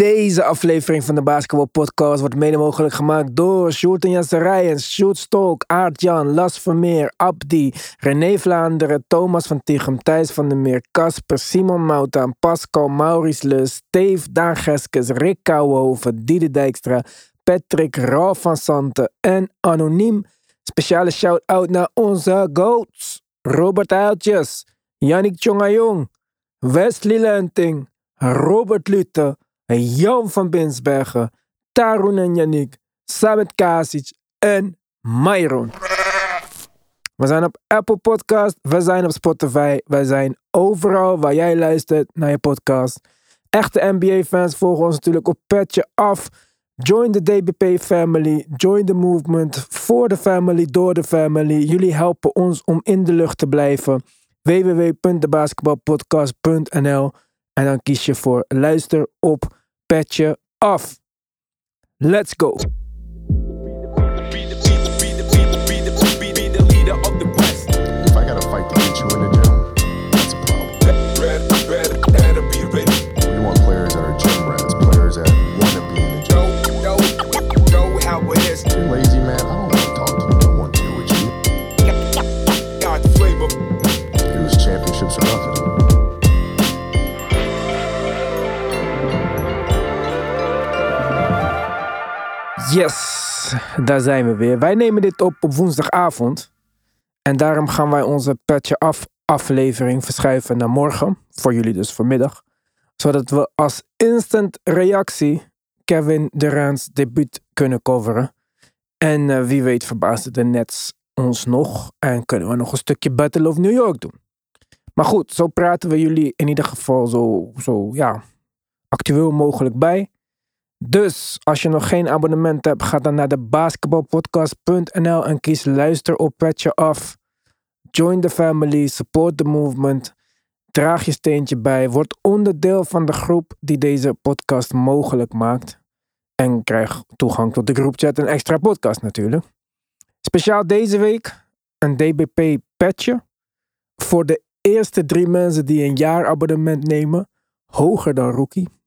Deze aflevering van de Basketball Podcast wordt mede mogelijk gemaakt door Sjoerd en Jesse Rijens, Sjoerd Stolk, Aart-Jan, Las Vermeer, Abdi, René Vlaanderen, Thomas van Tichem, Thijs van der Meer, Casper, Simon Mouta, Pascal, Maurice Lus, Steve, Daan Geskes, Rick Kouwenhoven, Diede Dijkstra, Patrick, Ralf van Santen en Anoniem. Speciale shout-out naar onze goats, Robert Uiltjes, Yannick Tjongajong, Wesley Lenting, Robert Lute, Jan van Binsbergen, Tarun en Yannick, Samet Kasic en Myron. We zijn op Apple Podcast, we zijn op Spotify, we zijn overal waar jij luistert naar je podcast. Echte NBA-fans volgen ons natuurlijk op Petje Af. Join the DBP family, join the movement, voor de family, door de family. Jullie helpen ons om in de lucht te blijven. www.debasketbalpodcast.nl En dan kies je voor luister op Petje Af. Let's go. Yes, daar zijn we weer. Wij nemen dit op op woensdagavond. En daarom gaan wij onze Af aflevering verschuiven naar morgen. Voor jullie dus vanmiddag. Zodat we als instant reactie Kevin Durant's debuut kunnen coveren. En eh, wie weet verbaasden de Nets ons nog. En kunnen we nog een stukje Battle of New York doen. Maar goed, zo praten we jullie in ieder geval zo, zo ja, actueel mogelijk bij. Dus als je nog geen abonnement hebt, ga dan naar de basketbalpodcast.nl en kies luister op Petje Af. Join the family, support the movement. Draag je steentje bij. Word onderdeel van de groep die deze podcast mogelijk maakt. En krijg toegang tot de groepchat en extra podcast natuurlijk. Speciaal deze week een DBP petje. Voor de eerste drie mensen die een jaar abonnement nemen. Hoger dan rookie.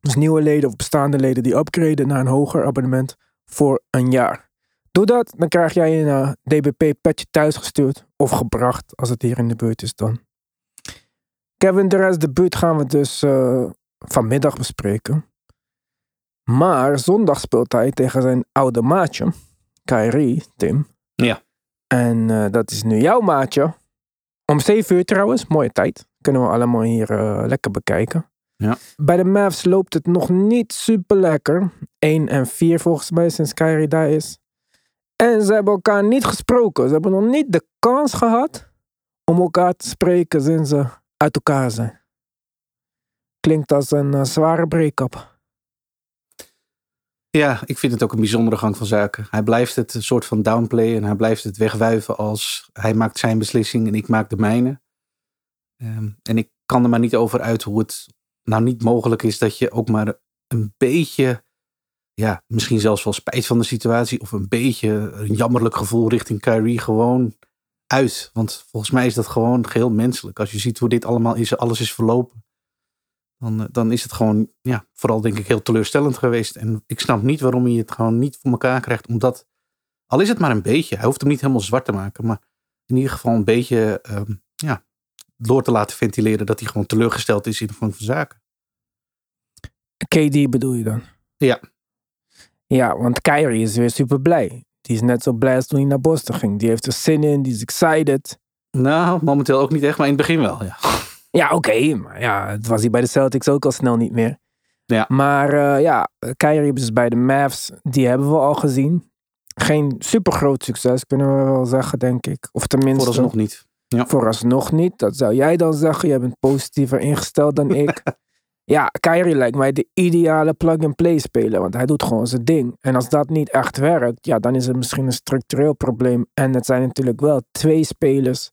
Dus nieuwe leden of bestaande leden die upgraden naar een hoger abonnement voor een jaar. Doe dat, dan krijg jij een eh, DBP-petje thuisgestuurd of gebracht als het hier in de buurt is dan. Kevin Durant's debuut gaan we dus eh, vanmiddag bespreken. Maar zondag speelt hij tegen zijn oude maatje, Kyrie, Tim. Ja. En eh, dat is nu jouw maatje. Om 7 uur trouwens, mooie tijd. Kunnen we allemaal hier lekker bekijken. Ja. Bij de Mavs loopt het nog niet super lekker. 1 en 4 volgens mij sinds Kyrie daar is. En ze hebben elkaar niet gesproken. Ze hebben nog niet de kans gehad om elkaar te spreken sinds ze uit elkaar zijn. Klinkt als een eh, zware break-up. Ja, ik vind het ook een bijzondere gang van zaken. Hij blijft het een soort van downplay en hij blijft het wegwuiven als hij maakt zijn beslissing en ik maak de mijne. Ehm, en ik kan er maar niet over uit hoe het nou niet mogelijk is dat je ook maar een beetje, ja, misschien zelfs wel spijt van de situatie of een beetje een jammerlijk gevoel richting Kyrie gewoon uit. Want volgens mij is dat gewoon geheel menselijk. Als je ziet hoe dit allemaal is, alles is verlopen. Dan, eh, dan is het gewoon, ja, vooral denk ik heel teleurstellend geweest. En ik snap niet waarom hij het gewoon niet voor elkaar krijgt. Omdat, al is het maar een beetje, hij hoeft hem niet helemaal zwart te maken. Maar in ieder geval een beetje, ehm, ja, door te laten ventileren dat hij gewoon teleurgesteld is in de gang van zaken. KD bedoel je dan? Ja, Ja, want Kyrie is weer super blij. Die is net zo blij als toen hij naar Boston ging. Die heeft er zin in, die is excited. nou, momenteel ook niet echt, maar in het begin wel, ja. Ja, oké. maar ja, het was hij bij de Celtics ook al snel niet meer. Ja. Maar eh, ja, Kyrie is bij de Mavs. Die hebben we al gezien. Geen super groot succes, kunnen we wel zeggen, denk ik. Of tenminste, Vooralsnog niet. vooralsnog niet. Dat zou jij dan zeggen. Jij bent positiever ingesteld dan ik. ja, Kyrie lijkt mij de ideale plug-and-play speler. Want hij doet gewoon zijn ding. En als dat niet echt werkt, ja, dan is het misschien een structureel probleem. En het zijn natuurlijk wel twee spelers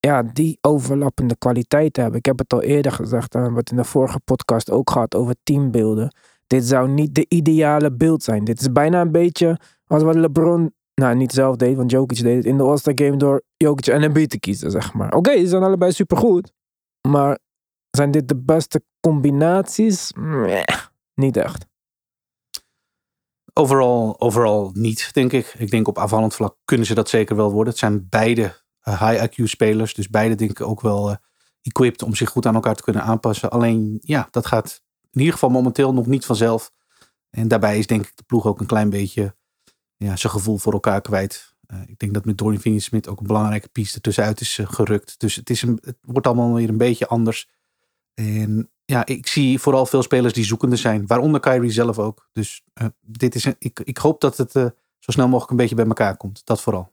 ja, die overlappende kwaliteiten hebben. Ik heb het al eerder gezegd, en we hebben het in de vorige podcast ook gehad over teambeelden. Dit zou niet de ideale beeld zijn. Dit is bijna een beetje als wat LeBron, nou niet zelf deed, want Jokic deed het in de All-Star Game door Jokic en Embiid te kiezen, zeg maar. Oké, die zijn allebei supergoed, maar Zijn dit de beste combinaties? Nee, niet echt. Overal, overal niet, denk ik. Ik denk op aanvallend vlak kunnen ze dat zeker wel worden. Het zijn beide eh, high IQ spelers. Dus beide denk ik ook wel eh, equipped om zich goed aan elkaar te kunnen aanpassen. Alleen, ja, dat gaat in ieder geval momenteel nog niet vanzelf. En daarbij is denk ik de ploeg ook een klein beetje ja, zijn gevoel voor elkaar kwijt. Eh, ik denk dat met Dorian Finney-Smith ook een belangrijke piste tussenuit is gerukt. Dus het, is een, het wordt allemaal weer een beetje anders. En ja, ik zie vooral veel spelers die zoekende zijn. Waaronder Kyrie zelf ook. Dus eh, dit is ik, ik hoop dat het eh, zo snel mogelijk een beetje bij elkaar komt. Dat vooral.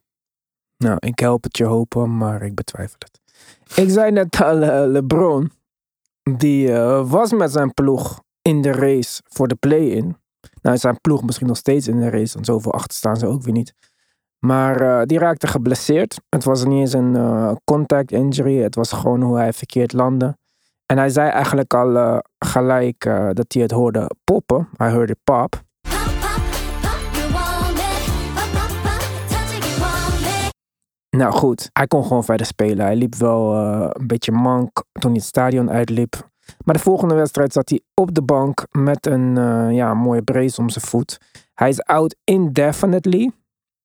Nou, ik help het je hopen, maar ik betwijfel het. Ik zei net al, eh, LeBron, die was met zijn ploeg in de race voor de play-in. Nou is zijn ploeg misschien nog steeds in de race, want zoveel achter staan ze ook weer niet. Maar die raakte geblesseerd. Het was niet eens een eh, contact injury, het was gewoon hoe hij verkeerd landde. En hij zei eigenlijk al eh, gelijk eh, dat hij het hoorde poppen. Hij hoorde pop. Nou goed, hij kon gewoon verder spelen. Hij liep wel eh, een beetje mank toen hij het stadion uitliep. Maar de volgende wedstrijd zat hij op de bank met een ja, mooie brace om zijn voet. Hij is out indefinitely.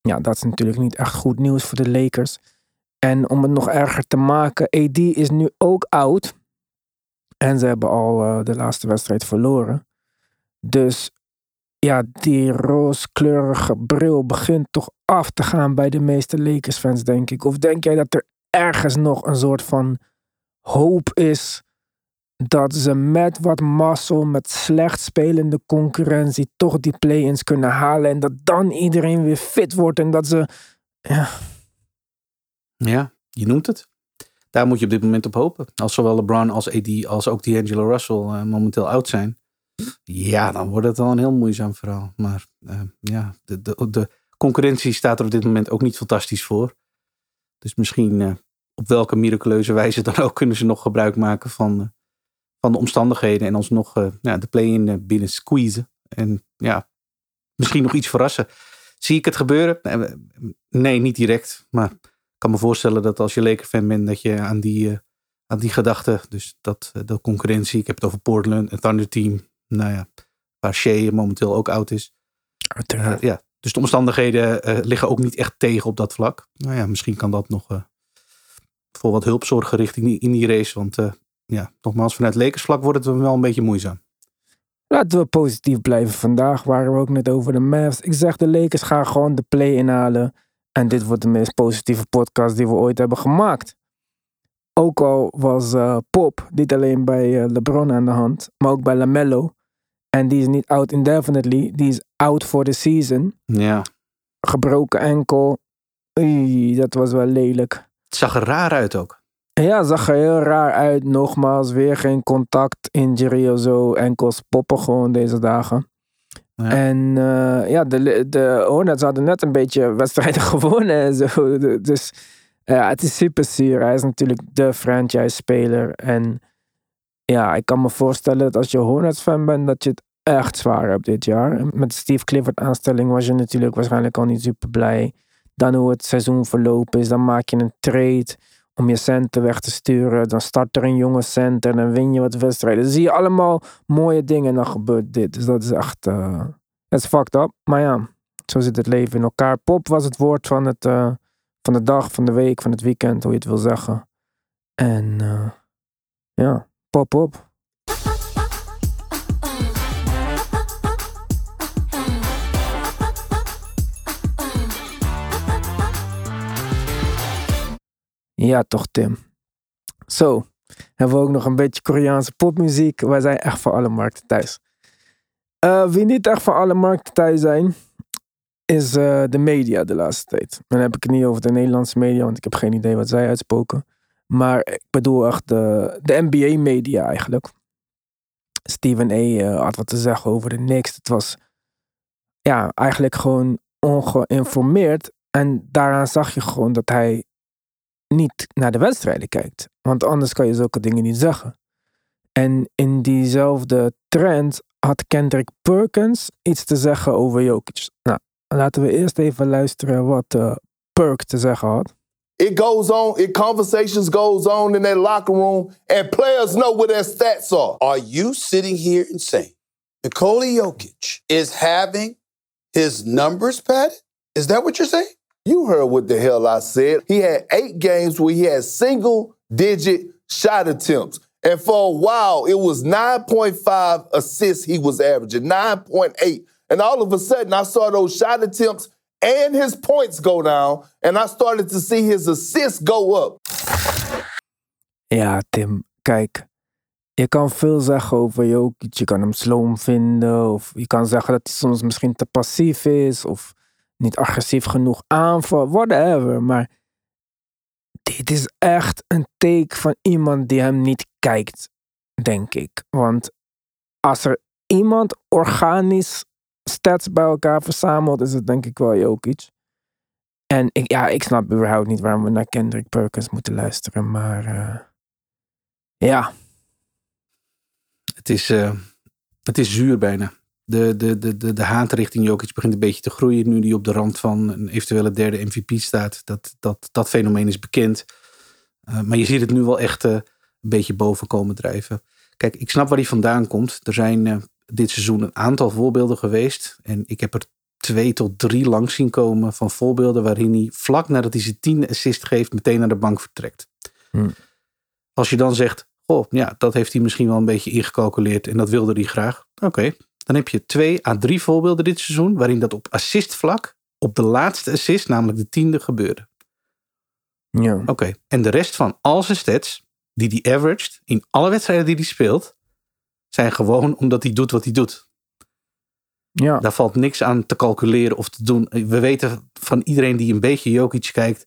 Ja, dat is natuurlijk niet echt goed nieuws voor de Lakers. En om het nog erger te maken, AD is nu ook out. En ze hebben al eh, de laatste wedstrijd verloren. Dus ja, die rooskleurige bril begint toch af te gaan bij de meeste Lakers-fans, denk ik. Of denk jij dat er ergens nog een soort van hoop is dat ze met wat mazzel, met slecht spelende concurrentie, toch die play-ins kunnen halen en dat dan iedereen weer fit wordt en dat ze... Ja, Ja, je noemt het. Daar moet je op dit moment op hopen. Als zowel LeBron als AD als ook D'Angelo Russell eh, momenteel oud zijn. Ja, dan wordt het wel een heel moeizaam verhaal. Maar eh, ja, de, de, de concurrentie staat er op dit moment ook niet fantastisch voor. Dus misschien eh, op welke miraculeuze wijze dan ook kunnen ze nog gebruik maken van, van de omstandigheden. En alsnog ja, de play-in binnen squeezen. En ja, misschien nog iets verrassen. Zie ik het gebeuren? Nee, niet direct. Maar kan me voorstellen dat als je Laker-fan bent, dat je aan die, eh, aan die gedachte, dus dat eh, de concurrentie, ik heb het over Portland, een Thunder team, nou ja, waar Shea momenteel ook oud is. ja, dus de omstandigheden eh, liggen ook niet echt tegen op dat vlak. Nou ja, misschien kan dat nog voor wat hulp zorgen richting in die race. Want ja, nogmaals, vanuit Lakers-vlak wordt het wel een beetje moeizaam. Laten we positief blijven. Vandaag waren we ook net over de Mavs. Ik zeg de Lakers gaan gewoon de play inhalen. En dit wordt de meest positieve podcast die we ooit hebben gemaakt. Ook al was eh, Pop niet alleen bij eh, LeBron aan de hand, maar ook bij LaMelo. En die is niet out indefinitely, die is out for the season. Ja, Gebroken enkel. Oei, dat was wel lelijk. het zag er raar uit ook. Ja, zag er heel raar uit. Nogmaals, weer geen contact, injury of zo. Enkels poppen gewoon deze dagen. En eh, ja, de, de Hornets hadden net een beetje wedstrijden gewonnen en zo. Dus ja, het is super zuur. Hij is natuurlijk de franchise-speler. En ja, ik kan me voorstellen dat als je Hornets-fan bent, dat je het echt zwaar hebt dit jaar. Met Steve Clifford-aanstelling was je natuurlijk waarschijnlijk al niet super blij. Dan hoe het seizoen verlopen is, dan maak je een trade om je centen weg te sturen. Dan start er een jonge center en dan win je wat wedstrijden. Dan zie je allemaal mooie dingen en dan gebeurt dit. Dus dat is echt, eh dat is fucked up. Maar ja, zo zit het leven in elkaar. Pop was het woord van, het, eh, van de dag, van de week, van het weekend, hoe je het wil zeggen. En eh, ja, pop op. Ja, toch, Tim. Zo, hebben we ook nog een beetje Koreaanse popmuziek. Wij zijn echt voor alle markten thuis. Eh, wie niet echt voor alle markten thuis zijn, is eh, de media de laatste tijd. Dan heb ik het niet over de Nederlandse media, want ik heb geen idee wat zij uitspoken. Maar ik bedoel echt de, de NBA-media eigenlijk. Steven A. eh, had wat te zeggen over de Knicks. Het was ja, eigenlijk gewoon ongeïnformeerd. En daaraan zag je gewoon dat hij niet naar de wedstrijden kijkt. Want anders kan je zulke dingen niet zeggen. En in diezelfde trend had Kendrick Perkins iets te zeggen over Jokic. Nou, laten we eerst even luisteren wat eh, Perk te zeggen had. It goes on, it conversations goes on in that locker room, and players know what their stats are. Are you sitting here and saying Nikola Jokic is having his numbers padded? Is that what you're saying? You heard what the hell I said. He had eight games where he had single digit shot attempts. And for a while, it was 9.5 assists he was averaging, 9.8. And all of a sudden, I saw those shot attempts and his points go down. And I started to see his assists go up. Ja, Tim, kijk. Je kan veel zeggen over Jokic. Je kan hem sloom vinden. Of je kan zeggen dat hij soms misschien te passief is. Of niet agressief genoeg aanvalt. Whatever. Maar dit is echt een take van iemand die hem niet kijkt. Denk ik. Want als er iemand organisch stats bij elkaar verzamelt, is het denk ik wel Jokic. En ik, ja, ik snap überhaupt niet waarom we naar Kendrick Perkins moeten luisteren. Maar eh, ja, Het is, eh, het is zuur bijna. De, de, de, de, de haat richting Jokic begint een beetje te groeien. Nu die op de rand van een eventuele derde MVP staat. Dat, dat, dat fenomeen is bekend. Eh, maar je ziet het nu wel echt eh, een beetje boven komen drijven. Kijk, ik snap waar hij vandaan komt. Er zijn eh, dit seizoen een aantal voorbeelden geweest. En ik heb er twee tot drie langs zien komen van voorbeelden waarin hij vlak nadat hij zijn tiende assist geeft, meteen naar de bank vertrekt. Hmm. Als je dan zegt, oh ja, dat heeft hij misschien wel een beetje ingecalculeerd en dat wilde hij graag. Oké, dan heb je twee à drie voorbeelden dit seizoen waarin dat op assistvlak, op de laatste assist, namelijk de tiende, gebeurde. ja. Oké, en de rest van al zijn stats, die hij averaged in alle wedstrijden die hij speelt, zijn gewoon omdat hij doet wat hij doet. ja. Daar valt niks aan te calculeren of te doen. We weten van iedereen die een beetje Jokic kijkt,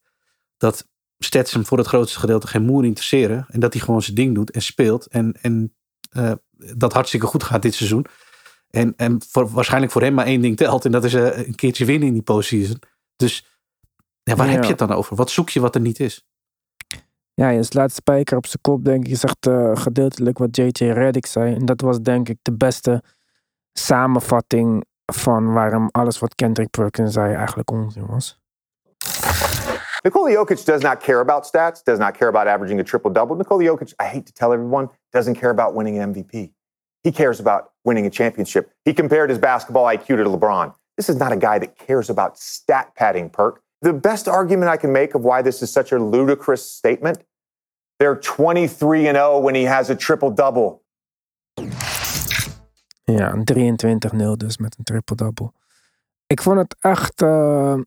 dat stats hem voor het grootste gedeelte geen moer interesseren. En dat hij gewoon zijn ding doet en speelt. En, en eh, dat hartstikke goed gaat dit seizoen. En, en voor, waarschijnlijk voor hem maar één ding telt. En dat is eh, een keertje winnen in die postseason. Dus ja, waar Ja. heb je het dan over? Wat zoek je wat er niet is? Ja, je slaat spijker op zijn kop, denk ik. Je zegt eh, gedeeltelijk wat JJ Reddick zei. En dat was denk ik de beste samenvatting van waarom alles wat Kendrick Perkins zei eigenlijk onzin was. Nikola Jokic does not care about stats, does not care about averaging a triple double. Nikola Jokic, I hate to tell everyone, doesn't care about winning an MVP. He cares about winning a championship. He compared his basketball IQ to LeBron. This is not a guy that cares about stat padding, Perk. The best argument I can make of why this is such a ludicrous statement they're 23 and 0 when he has a triple double. Ja, een 23-0 dus met een triple-double. Ik vond het echt, eh,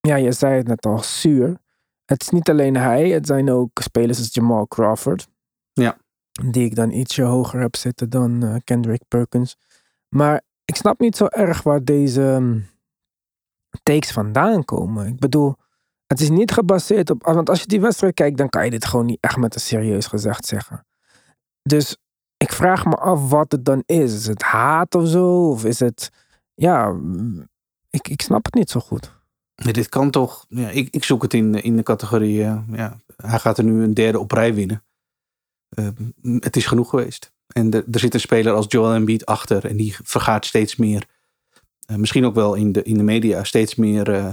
ja, je zei het net al, zuur. Het is niet alleen hij, het zijn ook spelers als Jamal Crawford. Ja. Die ik dan ietsje hoger heb zitten dan eh, Kendrick Perkins. Maar ik snap niet zo erg waar deze mm, takes vandaan komen. Ik bedoel, het is niet gebaseerd op. Want als je die wedstrijd kijkt, dan kan je dit gewoon niet echt met een serieus gezegd zeggen. Dus ik vraag me af wat het dan is. Is het haat of zo? Of is het. Ja, mm, ik, ik snap het niet zo goed. Dit kan toch. Ja, ik, ik zoek het in, in de categorie. eh, ja, hij gaat er nu een derde op rij winnen. Eh, het is genoeg geweest. En er zit een speler als Joel Embiid achter. En die vergaat steeds meer. eh, misschien ook wel in de, in de media. Steeds meer eh,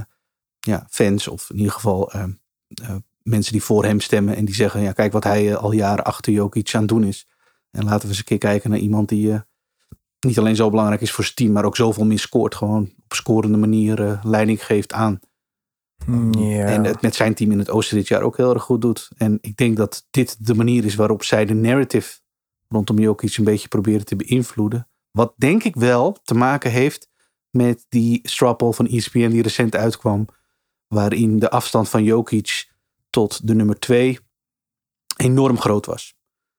ja, fans. Of in ieder geval eh, eh, mensen die voor hem stemmen. En die zeggen: ja, kijk wat hij al jaren achter Jokic aan het doen is. En laten we eens een keer kijken naar iemand die. niet alleen zo belangrijk is voor zijn team, maar ook zoveel meer scoort. Gewoon op scorende manier leiding geeft aan. En het met zijn team in het oosten dit jaar ook heel erg goed doet. En ik denk dat dit de manier is waarop zij de narrative rondom Jokic een beetje proberen te beïnvloeden. Wat denk ik wel te maken heeft met die strappel van ESPN die recent uitkwam. Waarin de afstand van Jokic tot de nummer twee enorm groot was.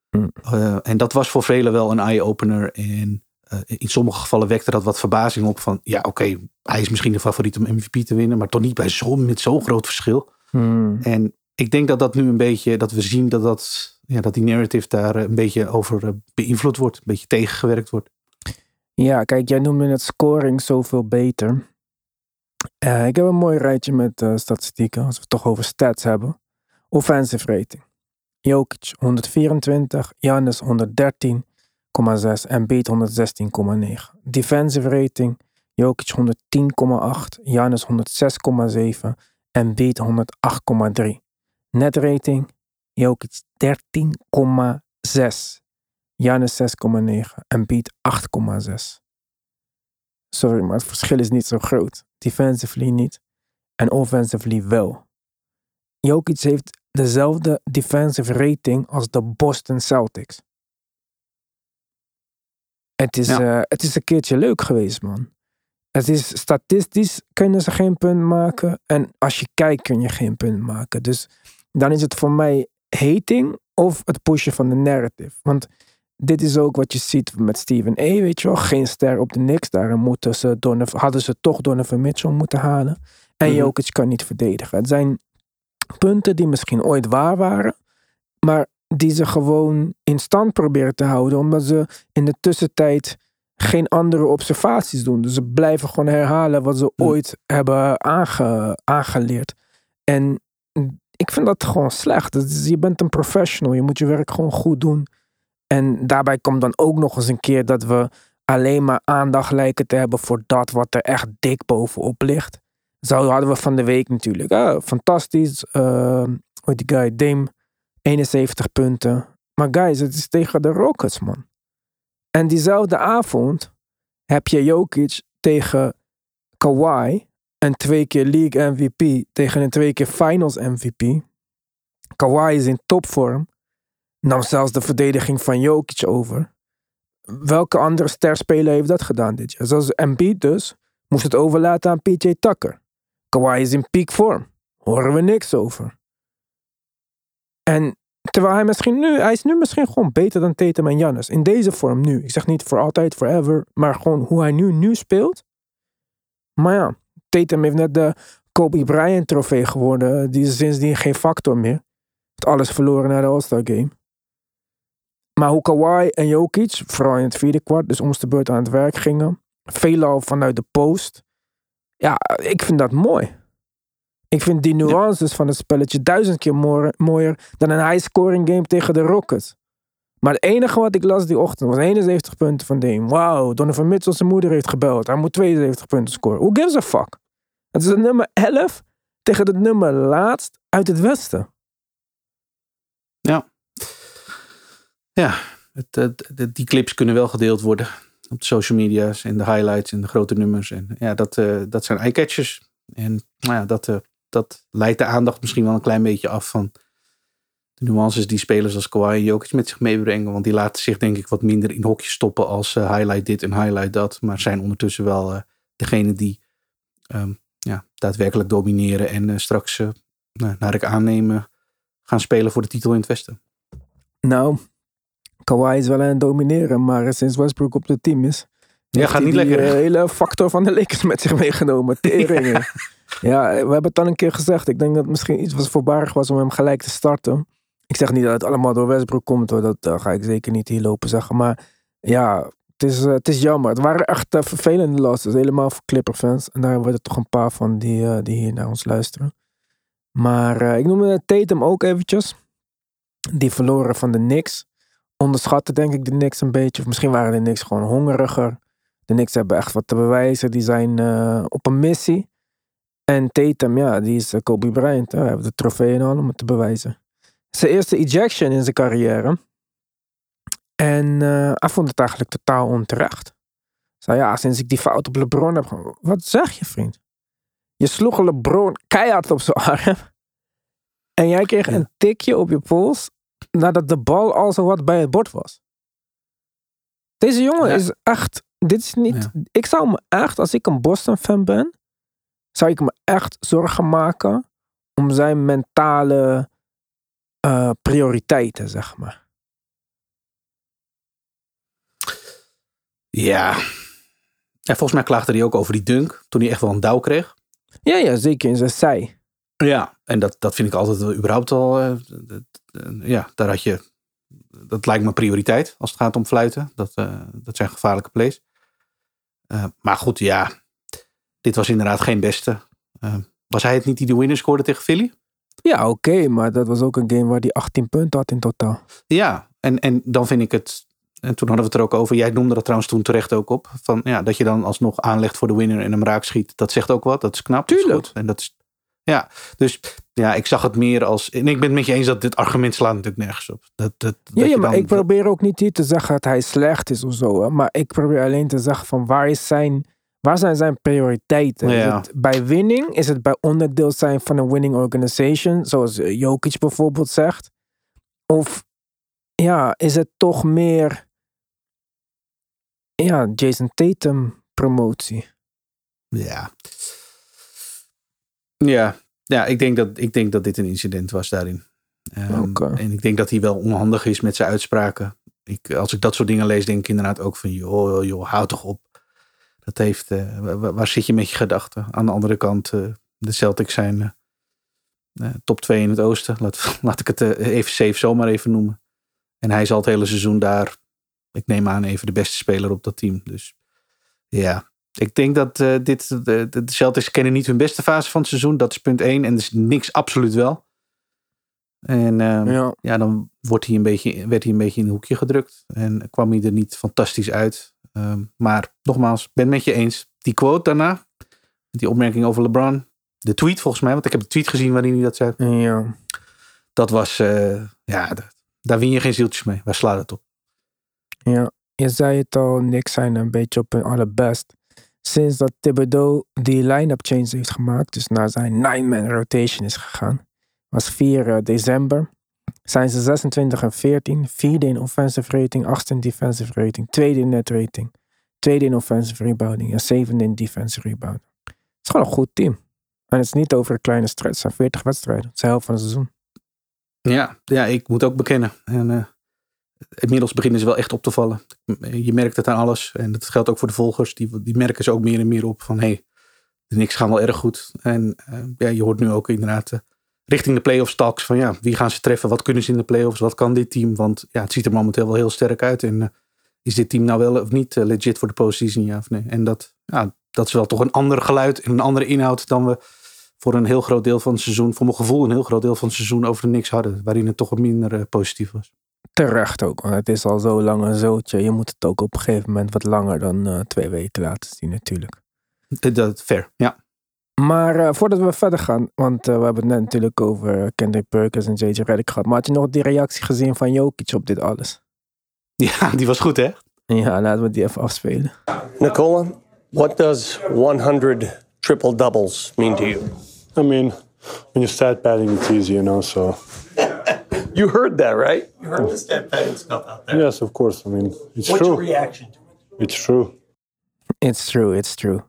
Hmm. Eh, en dat was voor velen wel een eye-opener. En in sommige gevallen wekte dat wat verbazing op van... ja, oké, hij is misschien de favoriet om MVP te winnen... maar toch niet bij zo, met zo'n groot verschil. Hmm. En ik denk dat dat nu een beetje... dat we zien dat, dat, ja, dat die narrative daar eh, een beetje over eh, beïnvloed wordt. Een beetje tegengewerkt wordt. Ja, kijk, jij noemde het scoring zoveel beter. Eh, ik heb een mooi rijtje met eh, statistieken, als we het toch over stats hebben. Offensive rating. Jokic 124, Giannis 113,6 en Beat 116,9. Defensive rating. Jokic 110,8, Giannis 106,7 en Beat 108,3. Net rating, Jokic 13,6. Giannis 6,9. Embiid 8,6. Sorry, maar het verschil is niet zo groot. Defensively niet. En offensively wel. Jokic heeft dezelfde defensive rating als de Boston Celtics. Het is, Ja. eh, het is een keertje leuk geweest, man. Het is statistisch kunnen ze geen punt maken. En als je kijkt kun je geen punt maken. Dus dan is het voor mij hating of het pushen van de narrative. Want dit is ook wat je ziet met Steven A. Weet je wel, geen ster op de niks. Daarom moeten ze Donovan, hadden ze toch Donovan Mitchell moeten halen. En Mhm. Jokic kan niet verdedigen. Het zijn punten die misschien ooit waar waren. Maar die ze gewoon in stand proberen te houden. Omdat ze in de tussentijd geen andere observaties doen. Dus ze blijven gewoon herhalen wat ze Hm. ooit hebben aange, aangeleerd. En ik vind dat gewoon slecht. Is- je bent een professional. Je moet je werk gewoon goed doen. En daarbij komt dan ook nog eens een keer dat we alleen maar aandacht lijken te hebben voor dat wat er echt dik bovenop ligt. Zo hadden we van de week natuurlijk. Ah, fantastisch. Uh, die guy? Dame. 71 punten. Maar guys, het is tegen de Rockets, man. En diezelfde avond heb je Jokic tegen Kawhi. En twee keer League MVP tegen een twee keer Finals MVP. Kawhi is in topvorm. Nam zelfs de verdediging van Jokic over. Welke andere sterspeler heeft dat gedaan dit jaar? Zoals Embiid dus, moest het overlaten aan PJ Tucker. Kawhi is in piekvorm. Horen we niks over. En terwijl hij misschien nu, hij is nu misschien gewoon beter dan Tatum en Giannis. In deze vorm nu. Ik zeg niet voor altijd, forever. Maar gewoon hoe hij nu, nu speelt. Maar ja, Tatum heeft net de Kobe Bryant trofee geworden. Die is sindsdien geen factor meer. Heeft alles verloren na de All-Star Game. Maar hoe Kawhi en Jokic, vooral in het vierde kwart, dus om de beurt aan het werk gingen. Veelal vanuit de post. Ja, ik vind dat mooi. Ik vind die nuances van het spelletje duizend keer mooier, mooier dan een high-scoring game tegen de Rockets. Maar het enige wat ik las die ochtend was 71 punten van Dame. Wauw, Donovan Mitchell zijn moeder heeft gebeld. Hij moet 72 punten scoren. Who gives a fuck? Het is het nummer 11 tegen het nummer laatst uit het westen. Ja. Ja, het, het- het- die clips kunnen wel gedeeld worden op de social media's en de highlights en de grote nummers. En ja, dat, eh, dat zijn eye-catchers. En nou ja, dat, eh, dat leidt de aandacht misschien wel een klein beetje af van de nuances die spelers als Kawhi en Jokic met zich meebrengen. Want die laten zich denk ik wat minder in hokjes stoppen als eh, highlight dit en highlight dat. Maar zijn ondertussen wel eh degene die ehm, ja, daadwerkelijk domineren en eh, straks, nou, naar ik aannemen, gaan spelen voor de titel in het Westen. Nou, Kawhi is wel aan het domineren, maar sinds Westbrook op het team is. Ja, heeft gaat niet die, lekker, eh, hele factor van de Lakers met zich meegenomen. Teringen. ja. We hebben het al een keer gezegd. Ik denk dat het misschien iets was voorbarig was om hem gelijk te starten. Ik zeg niet dat het allemaal door Westbrook komt hoor. Dat ga ik zeker niet hier lopen zeggen. Maar ja, het is, eh, het is jammer. Het waren echt eh, vervelende losses. Helemaal voor Clipper-fans. En daar er toch een paar van die, eh, die hier naar ons luisteren. Maar ik noemde Tatum ook eventjes. Die verloren van de Knicks. Onderschatten denk ik de Knicks een beetje. Of misschien waren de Knicks gewoon hongeriger. De Knicks hebben echt wat te bewijzen. Die zijn op een missie. En Tatum, ja, die is eh, Kobe Bryant. Hij heeft de trofee en al om het te bewijzen. Zijn eerste ejection in zijn carrière. En eh, hij vond het eigenlijk totaal onterecht. Zei ja, sinds ik die fout op LeBron heb. Wat zeg je, vriend? Je sloeg LeBron keihard op zijn arm. En jij kreeg Ja. een tikje op je pols. nadat de bal al zo wat bij het bord was. Deze jongen Ja. is echt. Dit is niet. Ja. Ik zou me echt, als ik een Boston-fan ben. Zou ik me echt zorgen maken. om zijn mentale eh, prioriteiten, zeg maar. Ja. En volgens mij klaagde hij ook over die dunk. Toen hij echt wel een douw kreeg. Ja, ja, zeker in zijn zij. Ja. En dat, dat vind ik altijd wel überhaupt al. eh, dat- eh, ja, daar had je. Dat lijkt me prioriteit als het gaat om fluiten. Dat, dat zijn gevaarlijke plays. Maar goed, ja. Dit was inderdaad geen beste. Eh, was hij het niet die de winner scoorde tegen Philly? Ja, oké, maar dat was ook een game waar hij 18 punten had in totaal. Ja, en, en dan vind ik het. En toen hadden we het er ook over. Jij noemde dat trouwens toen terecht ook op. Van, ja, dat je dan alsnog aanlegt voor de winner en hem raak schiet. Dat zegt ook wat. Dat is knap. dat is Tuurlijk. goed. En dat is Ja, dus ja, ik zag het meer als. En ik ben het met je eens dat dit argument slaat natuurlijk nergens op. Dat, dat, Ja, dat ja je maar dan- ik probeer ook niet hier te zeggen dat hij slecht is of zo. Hè? Maar ik probeer alleen te zeggen van waar, is zijn, waar zijn zijn prioriteiten? Is Ja. het bij winning? Is het bij onderdeel zijn van een winning organization? Zoals eh, Jokic bijvoorbeeld zegt. Of ja, is het toch meer ja, Jason Tatum promotie? Ja. Ja, ja ik, denk dat, ik denk dat dit een incident was daarin. Oké. En ik denk dat hij wel onhandig is met zijn uitspraken. Ik, als ik dat soort dingen lees, denk ik inderdaad ook van... joh, joh hou toch op. Dat heeft, eh, wa- wa- waar, zit je met je gedachten? Aan de andere kant, eh, de Celtics zijn eh, top 2 in het oosten. Laat, laat ik het even safe zomaar even noemen. En hij is al het hele seizoen daar. Ik neem aan even de beste speler op dat team. Dus ja, ik denk dat dit, de, de Celtics kennen niet hun beste fase van het seizoen. Dat is punt 1. En dus niks absoluut wel. En ehm, ja. Ja, dan wordt hij een beetje, werd hij een beetje in een hoekje gedrukt. En kwam hij er niet fantastisch uit. Ehm, maar nogmaals, ben het met je eens. Die quote daarna, die opmerking over LeBron. De tweet volgens mij, want ik heb de tweet gezien waarin hij dat zei. ja. Dat was, eh, ja, daar win je geen zieltjes mee. Waar slaat het op? Ja, je zei het al, Knicks zijn een beetje op hun allerbest. Sinds dat Thibodeau die line-up change heeft gemaakt, dus naar zijn nine-man rotation is gegaan, was 4 eh, december, zijn ze 26 en 14, vierde in offensive rating, achtste in defensive rating, tweede in net rating, tweede in offensive rebounding en zevende in defensive rebounding. Het is gewoon een goed team. En het is niet over een kleine stretch, het zijn 40 wedstrijden, het is de helft van het seizoen. Ja, ja, ik moet ook bekennen. En eh, inmiddels beginnen ze wel echt op te vallen. Je merkt het aan alles. En dat geldt ook voor de volgers. Die, die merken ze ook meer en meer op van hey, de Knicks gaan wel erg goed. En eh, ja, je hoort nu ook inderdaad richting de playoffs talks van ja, wie gaan ze treffen? Wat kunnen ze in de playoffs? Wat kan dit team? Want ja, het ziet er momenteel wel heel sterk uit. En eh, is dit team nou wel of niet eh, legit voor de postseason? Ja of nee? En dat, ja, dat is wel toch een ander geluid en een andere inhoud dan we voor een heel groot deel van het seizoen, voor mijn gevoel een heel groot deel van het seizoen over de niks hadden. Waarin het toch wat minder eh, positief was. Terecht ook, want het is al zo lang een zootje. Je moet het ook op een gegeven moment wat langer dan twee weken laten zien natuurlijk. Dat, dat fair, ja. Maar eh, voordat we verder gaan, want eh, we hebben het net natuurlijk over Kendrick Perkins en JJ Redick gehad. Maar had je nog die reactie gezien van Jokic op dit alles? Ja, die was goed hè? Ja, laten we die even afspelen. Nicola, what does 100 triple doubles mean to you? I mean, when you start batting, it's easy, you know. So You heard that, right? You heard the stat padding stuff out there. yes, of course. I mean, it's What's your true. reaction to it? It's true. It's true, it's true.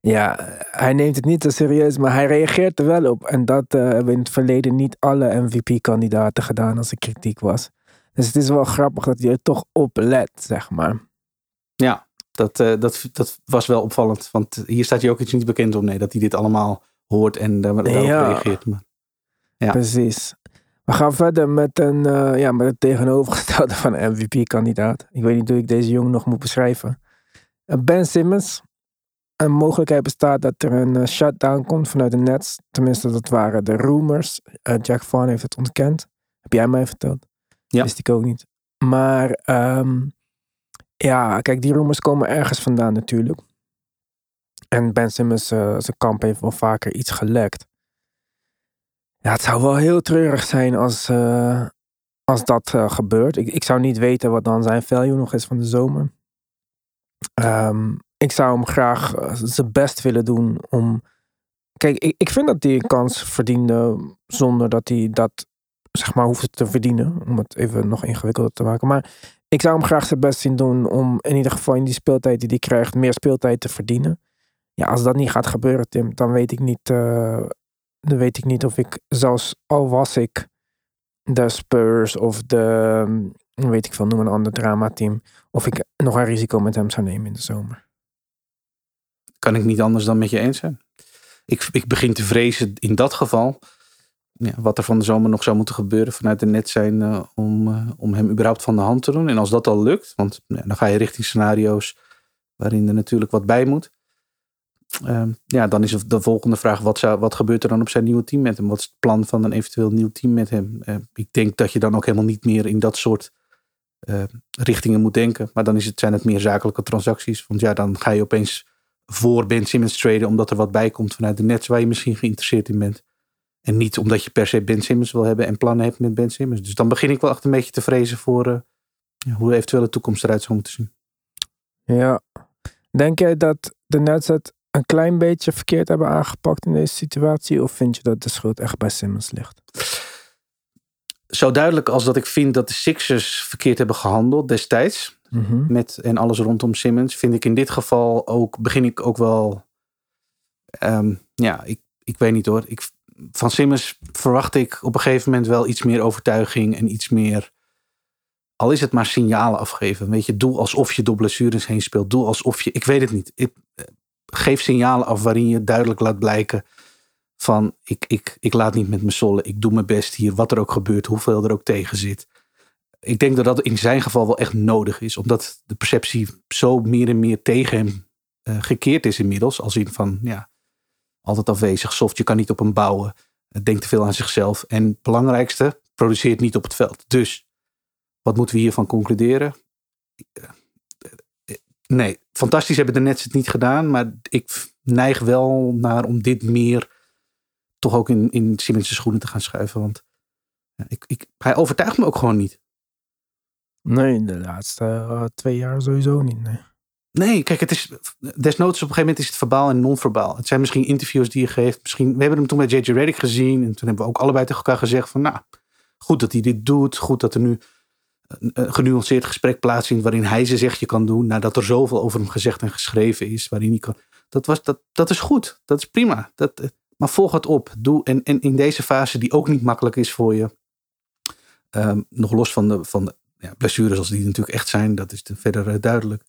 Ja, hij neemt het niet te serieus, maar hij reageert er wel op. En dat eh, hebben in het verleden niet alle MVP-kandidaten gedaan als er kritiek was. Dus het is wel grappig dat hij er toch op let, zeg maar. Ja, dat, eh, dat, dat was wel opvallend. Want hier staat Jokic niet bekend om nee, dat hij dit allemaal hoort en daar, daarop Ja. reageert. Maar, Ja. Precies. We gaan verder met, een, eh, ja, met het tegenovergestelde van een MVP-kandidaat. Ik weet niet hoe ik deze jongen nog moet beschrijven. Ben Simmons. Een mogelijkheid bestaat dat er een eh, shutdown komt vanuit de Nets. Tenminste, dat waren de rumors. Eh, Jack Vaughn heeft het ontkend. Heb jij mij verteld? Ja. Wist ik ook niet. Maar ehm, ja, kijk, die rumors komen ergens vandaan natuurlijk. En Ben Simmons, eh, zijn kamp heeft wel vaker iets gelekt. Ja, het zou wel heel treurig zijn als, als dat gebeurt. Ik, ik zou niet weten wat dan zijn value nog is van de zomer. Ehm, ik zou hem graag eh, zijn best willen doen om. Kijk, ik, ik vind dat hij een kans verdiende zonder dat hij dat zeg maar hoeft te verdienen. Om het even nog ingewikkelder te maken. Maar ik zou hem graag zijn best zien doen om in ieder geval in die speeltijd die hij krijgt, meer speeltijd te verdienen. Ja, als dat niet gaat gebeuren, Tim, dan weet ik niet. eh, dan weet ik niet of ik, zelfs al was ik de Spurs of de, weet ik veel, noem een ander dramateam, of ik nog een risico met hem zou nemen in de zomer. Kan ik niet anders dan met je eens zijn. Ik, ik begin te vrezen in dat geval. Ja, wat er van de zomer nog zou moeten gebeuren vanuit de net zijn eh, om, eh, om hem überhaupt van de hand te doen. En als dat al lukt, want dan ga je richting scenario's waarin er natuurlijk wat bij moet. Ehm, ja, dan is de volgende vraag: wat, zou, wat gebeurt er dan op zijn nieuwe team met hem? Wat is het plan van een eventueel nieuw team met hem? Eh, ik denk dat je dan ook helemaal niet meer in dat soort eh, richtingen moet denken. Maar dan is het, zijn het meer zakelijke transacties. Want ja, dan ga je opeens voor Ben Simmons traden omdat er wat bij komt vanuit de Nets waar je misschien geïnteresseerd in bent. En niet omdat je per se Ben Simmons wil hebben en plannen hebt met Ben Simmons. Dus dan begin ik wel echt een beetje te vrezen voor eh, hoe de eventuele toekomst eruit zou moeten zien. Ja. Denk jij dat de Nets het een klein beetje verkeerd hebben aangepakt in deze situatie? Of vind je dat de schuld echt bij Simmons ligt? Zo duidelijk als dat ik vind dat de Sixers verkeerd hebben gehandeld destijds. Mhm. met en alles rondom Simmons, vind ik in dit geval ook, begin ik ook wel, ehm, ja, ik, ik weet niet hoor. Ik, van Simmons verwacht ik op een gegeven moment wel iets meer overtuiging en iets meer, al is het maar signalen afgeven. Weet je, doe alsof je door blessures heen speelt. Doe alsof je, ik weet het niet. Ik, eh, geef signalen af waarin je duidelijk laat blijken van, ik, ik, ik laat niet met me sollen. Ik doe mijn best hier, wat er ook gebeurt, hoeveel er ook tegen zit ik denk dat dat in zijn geval wel echt nodig is. Omdat de perceptie zo meer en meer tegen hem eh, gekeerd is inmiddels. Als in van, ja, altijd afwezig, soft, je kan niet op hem bouwen. eh, Denkt te veel aan zichzelf. En het belangrijkste, produceert niet op het veld. Dus, wat moeten we hiervan concluderen? Eh, Nee, fantastisch hebben de Nets het niet gedaan. Maar ik neig wel naar om dit meer toch ook in, in Simmons' schoenen te gaan schuiven. Want ik, ik, hij overtuigt me ook gewoon niet. Nee, de laatste eh, twee jaar sowieso niet. Nee. Nee, kijk, het is desnoods op een gegeven moment is het verbaal en non-verbaal. Het zijn misschien interviews die je geeft. Misschien, we hebben hem toen met JJ Redick gezien. En toen hebben we ook allebei tegen elkaar gezegd van, nou, goed dat hij dit doet. Goed dat er nu een, genuanceerd gesprek plaatsvindt waarin hij ze zegt je kan doen. Nadat er zoveel over hem gezegd en geschreven is. Waarin hij kan. Dat, was, dat, dat is goed. Dat is prima. Dat, eh, maar volg het op. Doe, en, en in deze fase die ook niet makkelijk is voor je. ehm, nog los van de, van de ja, blessures als die natuurlijk echt zijn. Dat is verder eh, duidelijk.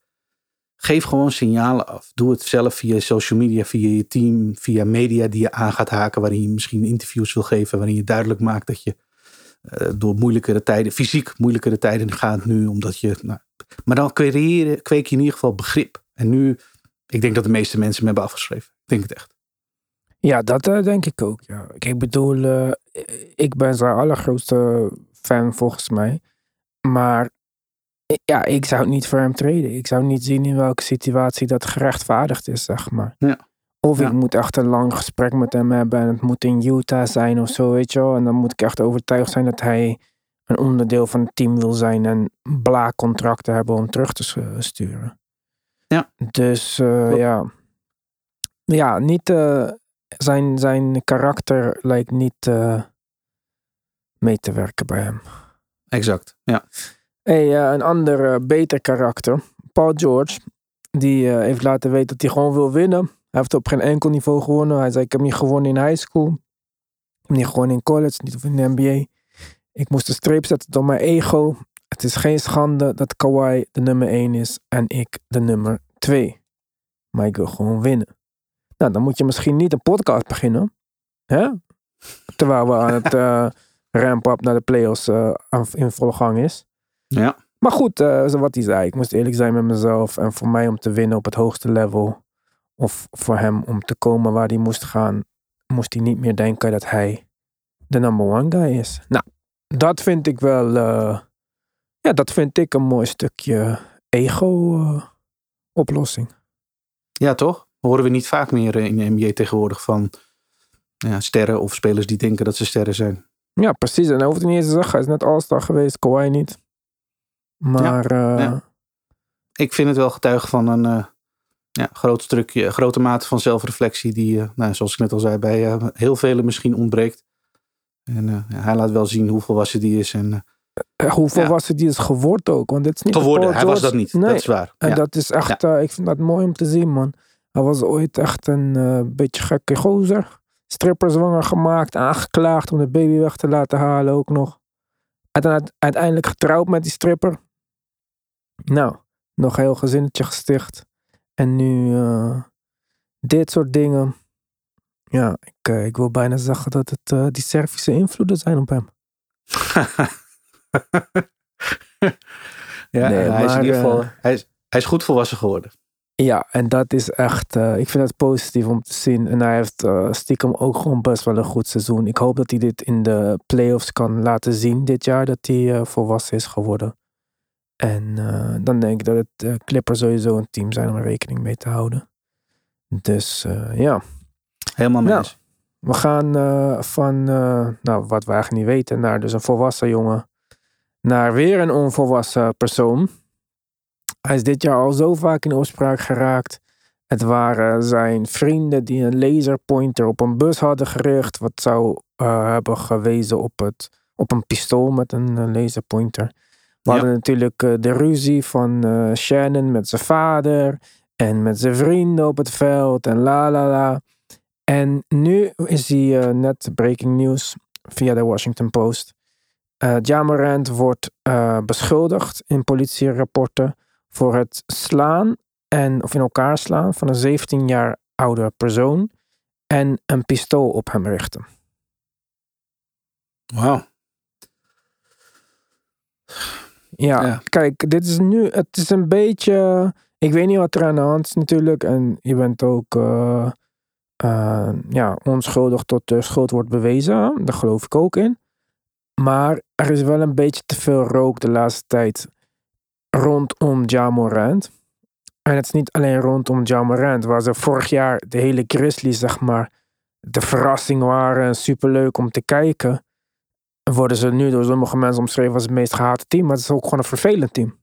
Geef gewoon signalen af. Doe het zelf via social media, via je team, via media die je aan gaat haken, waarin je misschien interviews wil geven, waarin je duidelijk maakt dat je eh, door moeilijkere tijden, fysiek moeilijkere tijden gaat nu, omdat je. Nou, maar dan creëren, kweek je in ieder geval begrip. En nu, ik denk dat de meeste mensen me hebben afgeschreven. Ik denk het echt. Ja, dat eh, denk ik ook. Ja. Ik bedoel, ik ben zijn allergrootste fan volgens mij. Maar ja, ik zou niet voor hem treden. Ik zou niet zien in welke situatie dat gerechtvaardigd is, zeg maar. Ja. Of Ja. ik moet echt een lang gesprek met hem hebben en het moet in Utah zijn of zo, weet je wel. En dan moet ik echt overtuigd zijn dat hij een onderdeel van het team wil zijn en blaakcontracten hebben om terug te sturen. Ja. Dus eh, ja. Ja, niet, eh, zijn, zijn karakter lijkt niet eh, mee te werken bij hem. Exact. Ja. Hey, eh, een ander eh, beter karakter, Paul George, die eh, heeft laten weten dat hij gewoon wil winnen. Hij heeft op geen enkel niveau gewonnen. Hij zei: Ik heb niet gewonnen in high school. Niet gewonnen in college, niet of in de NBA. Ik moest een streep zetten door mijn ego. Het is geen schande dat Kawhi de nummer 1 is en ik de nummer 2. Maar ik wil gewoon winnen. Nou, dan moet je misschien niet een podcast beginnen. Hè? Terwijl we aan het ramp-up naar de playoffs eh, aan- in volle gang is. Ja. Maar goed, eh, wat hij zei. Ik moest eerlijk zijn met mezelf. En voor mij om te winnen op het hoogste level. Of voor hem om te komen waar hij moest gaan. Moest hij niet meer denken dat hij de number one guy is. Nou, dat vind ik wel. eh, ja, dat vind ik een mooi stukje ego-oplossing. ja, toch? Horen we niet vaak meer eh, in de NBA tegenwoordig van ja, sterren of spelers die denken dat ze sterren zijn. Ja, precies. En hij hoeft het niet eens te zeggen. Hij is net All-Star geweest. Kawhi niet. Maar eh, ja. Ik vind het wel getuige van een eh, ja, groot stukje, grote mate van zelfreflectie die, eh, nou, zoals ik net al zei, bij heel velen misschien ontbreekt. En hij laat wel zien hoe volwassen die is. En, was het die is geworden ook? Want dit is niet de geworden, hij was dat niet. Nee. Dat is waar. En dat is echt, ik vind dat mooi om te zien, man. Hij was ooit echt een beetje gekke gozer. Stripper zwanger gemaakt, aangeklaagd om de baby weg te laten halen ook nog. Uite- Uiteindelijk getrouwd met die stripper. Nou, nog een heel gezinnetje gesticht. En nu eh, dit soort dingen. Ja, ik, eh, ik wil bijna zeggen dat het eh, die Servische invloeden zijn op hem. ja, Nee, hij, is in maar, ieder geval, hij, is, hij is goed volwassen geworden. Ja, en dat is echt, eh, ik vind het positief om te zien. En hij heeft eh, stiekem ook gewoon best wel een goed seizoen. Ik hoop dat hij dit in de playoffs kan laten zien dit jaar, dat hij eh, volwassen is geworden. En dan denk ik dat het Clippers sowieso een team zijn om er rekening mee te houden. Dus ja. Helemaal eens. We gaan van, nou, wat we eigenlijk niet weten, naar dus een volwassen jongen, naar weer een onvolwassen persoon. Hij is dit jaar al zo vaak in opspraak geraakt. Het waren zijn vrienden die een laserpointer op een bus hadden gericht, wat zou eh, hebben gewezen op, het, op een pistool met een eh, laserpointer. We Ja. hadden natuurlijk eh, de ruzie van Shannon met zijn vader en met zijn vrienden op het veld en la la la. En nu is hij net breaking news via de Washington Post. Eh Jamarant wordt beschuldigd in politierapporten voor het slaan en of in elkaar slaan van een 17 jaar oude persoon en een pistool op hem richten. Wauw. Ja, Ja. kijk, dit is nu, het is een beetje, ik weet niet wat er aan de hand is natuurlijk. En je bent ook eh, eh, ja, onschuldig tot de schuld wordt bewezen. Daar geloof ik ook in. Maar er is wel een beetje te veel rook de laatste tijd rondom Ja Morant. En het is niet alleen rondom Ja Morant, waar ze vorig jaar de hele Grizzlies, zeg maar, de verrassing waren en superleuk om te kijken worden ze nu door sommige mensen omschreven als het meest gehate team. Maar het is ook gewoon een vervelend team.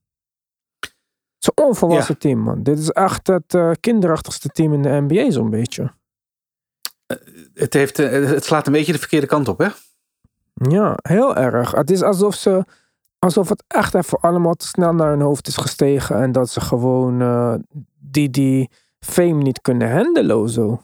Het is een onvolwassen team, man. Dit is echt het eh, kinderachtigste team in de NBA, zo'n beetje. Het, heeft, eh, het slaat een beetje de verkeerde kant op, hè? Ja, heel erg. Het is alsof ze. Alsof het echt even allemaal te snel naar hun hoofd is gestegen. En dat ze gewoon eh, die, die fame niet kunnen handelen zo.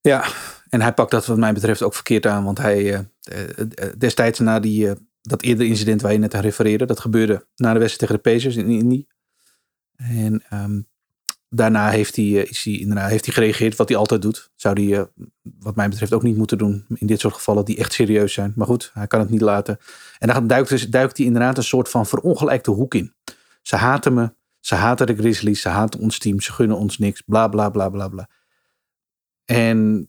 Ja, en hij pakt dat wat mij betreft ook verkeerd aan. Want hij eh, eh, destijds na die, dat eerdere incident waar je net aan refereerde. Dat gebeurde na de wedstrijd tegen de Pacers in Indy. En ehm, daarna heeft hij, eh, heeft hij gereageerd wat hij altijd doet. Zou hij eh, wat mij betreft ook niet moeten doen in dit soort gevallen die echt serieus zijn. Maar goed, hij kan het niet laten. En dan duikt, dus, duikt hij inderdaad een soort van verongelijkte hoek in. Ze haten me. Ze haten de Grizzlies. Ze haten ons team. Ze gunnen ons niks. Bla bla bla bla bla. En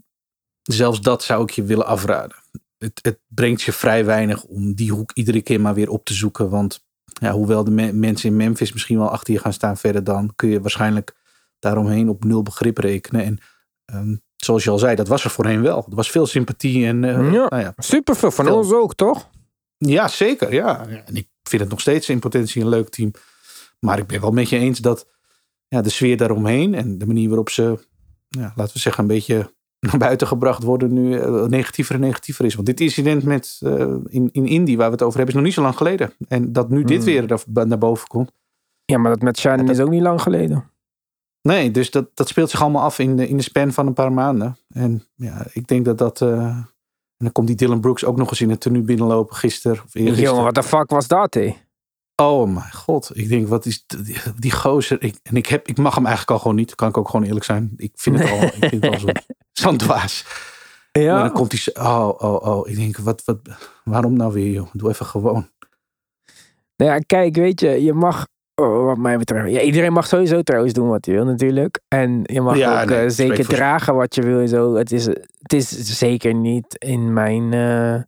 zelfs dat zou ik je willen afraden. Het, het brengt je vrij weinig om die hoek iedere keer maar weer op te zoeken. Want ja, hoewel de me- mensen in Memphis misschien wel achter je gaan staan verder dan, kun je waarschijnlijk daaromheen op nul begrip rekenen. En ehm, zoals je al zei, dat was er voorheen wel. Er was veel sympathie en eh, Ja. nou ja, Superveel van Veel. ons ook, toch? ja, zeker. Ja. En ik vind het nog steeds in potentie een leuk team. Maar ik ben wel met je eens dat ja, de sfeer daaromheen en de manier waarop ze, ja, laten we zeggen, een beetje naar buiten gebracht worden nu eh, negatiever en negatiever is. Want dit incident met, eh, in, in Indy, waar we het over hebben, is nog niet zo lang geleden. En dat nu dit Hmm. weer naar- boven komt. Ja, maar dat met Shannon dat- is ook niet lang geleden. Nee, dus dat, dat speelt zich allemaal af in de, in de span van een paar maanden. En ja, ik denk dat dat... eh, en dan komt die Dylan Brooks ook nog eens in het tenue binnenlopen gisteren. Of eergisteren. Jongen, wat de fuck was dat, hé? Oh mijn god. Ik denk, wat is die, die gozer. Ik, en ik, heb, ik mag hem eigenlijk al gewoon niet. Kan ik ook gewoon eerlijk zijn. Ik vind het al, ik vind het al zo- zo'n dwaas. Maar Ja, dan komt hij... Oh, oh, oh. Ik denk, wat, wat, waarom nou weer, joh? Doe even gewoon. Nou ja, kijk, weet je, je mag, oh, wat mij betreft, ja, iedereen mag sowieso trouwens doen wat hij wil natuurlijk. En je mag Ja, ook nee, eh, zeker dragen wat je wil en zo. Het is, het is zeker niet in mijn eh,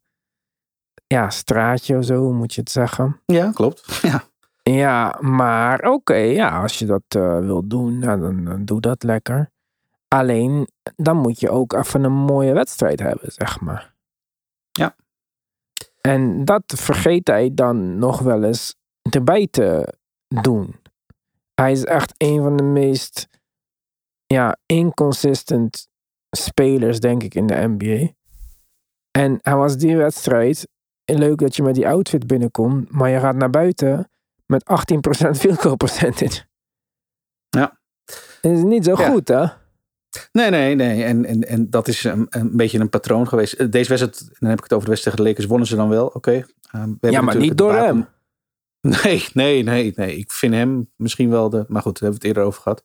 ja, straatje of zo, moet je het zeggen. Ja, klopt. Ja. Ja, maar oké, ja, als je dat eh wil doen, nou, dan, dan doe dat lekker. Alleen, dan moet je ook even een mooie wedstrijd hebben, zeg maar. Ja. En dat vergeet hij dan nog wel eens erbij te doen. Hij is echt een van de meest ja, inconsistent spelers, denk ik, in de NBA. En hij was die wedstrijd. Leuk dat je met die outfit binnenkomt, maar je gaat naar buiten met 18% field goal percentage. Ja. Dat is niet zo Ja. goed, hè? Nee, nee, nee. En, en, en dat is een, een beetje een patroon geweest. Eh, Deze wedstrijd, dan heb ik het over de wedstrijd tegen de Lakers, wonnen ze dan wel. Oké. Ehm, we hebben Ja, maar niet door hem. Nee, nee, nee, nee. Ik vind hem misschien wel de. Maar goed, daar hebben we het eerder over gehad.